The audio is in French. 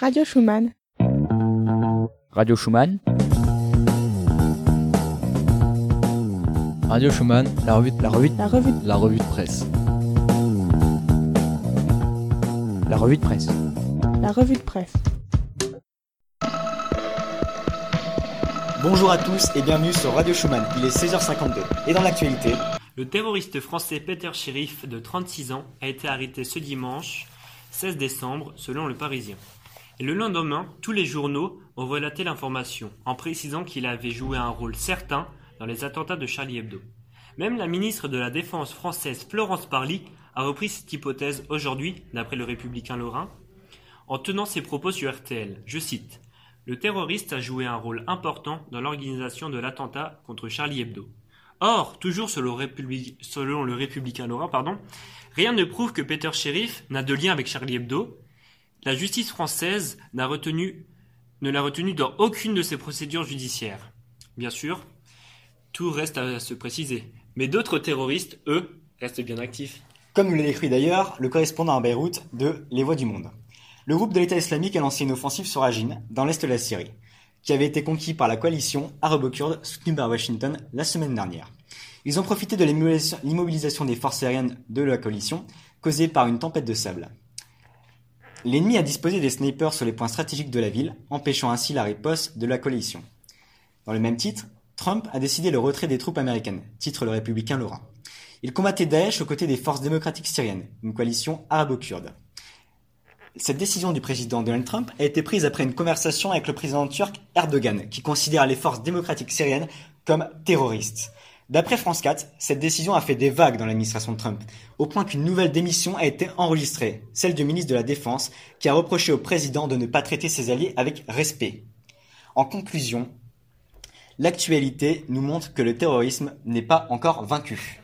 Radio Schumann. Radio Schumann. Radio Schumann, la revue, de- la revue, de- La revue, la revue de presse. La revue de presse. la revue de presse. Bonjour à tous et bienvenue sur Radio Schumann, il est 16h52. Et dans l'actualité, Le terroriste français Peter Sheriff, de 36 ans, a été arrêté ce dimanche 16 décembre, selon le Parisien. Et le lendemain, tous les journaux ont relaté l'information, en précisant qu'il avait joué un rôle certain dans les attentats de Charlie Hebdo. Même la ministre de la Défense française Florence Parly a repris cette hypothèse aujourd'hui, d'après le républicain Lorrain, en tenant ses propos sur RTL. Je cite Le terroriste a joué un rôle important dans l'organisation de l'attentat contre Charlie Hebdo. Or, toujours selon, le républicain Laurent, pardon, rien ne prouve que Peter Sheriff n'a de lien avec Charlie Hebdo. La justice française n'a retenu, ne l'a retenu dans aucune de ses procédures judiciaires. Bien sûr, tout reste à se préciser. Mais d'autres terroristes, eux, restent bien actifs. comme nous l'a décrit d'ailleurs le correspondant à Beyrouth de Les Voix du Monde. Le groupe de l'État islamique a lancé une offensive sur Rajin, dans l'est de la Syrie, qui avait été conquis par la coalition arabo-kurde soutenue par Washington la semaine dernière. Ils ont profité de l'immobilisation des forces aériennes de la coalition, causée par une tempête de sable. L'ennemi a disposé des snipers sur les points stratégiques de la ville, empêchant ainsi la riposte de la coalition. Dans le même titre, Trump a décidé le retrait des troupes américaines, titre le républicain Lorrain. Il combattait Daesh aux côtés des forces démocratiques syriennes, une coalition arabo-kurde. Cette décision du président Donald Trump a été prise après une conversation avec le président turc Erdogan, qui considère les forces démocratiques syriennes comme terroristes. D'après France 4, cette décision a fait des vagues dans l'administration de Trump, au point qu'une nouvelle démission a été enregistrée, celle du ministre de la Défense, qui a reproché au président de ne pas traiter ses alliés avec respect. En conclusion, l'actualité nous montre que le terrorisme n'est pas encore vaincu.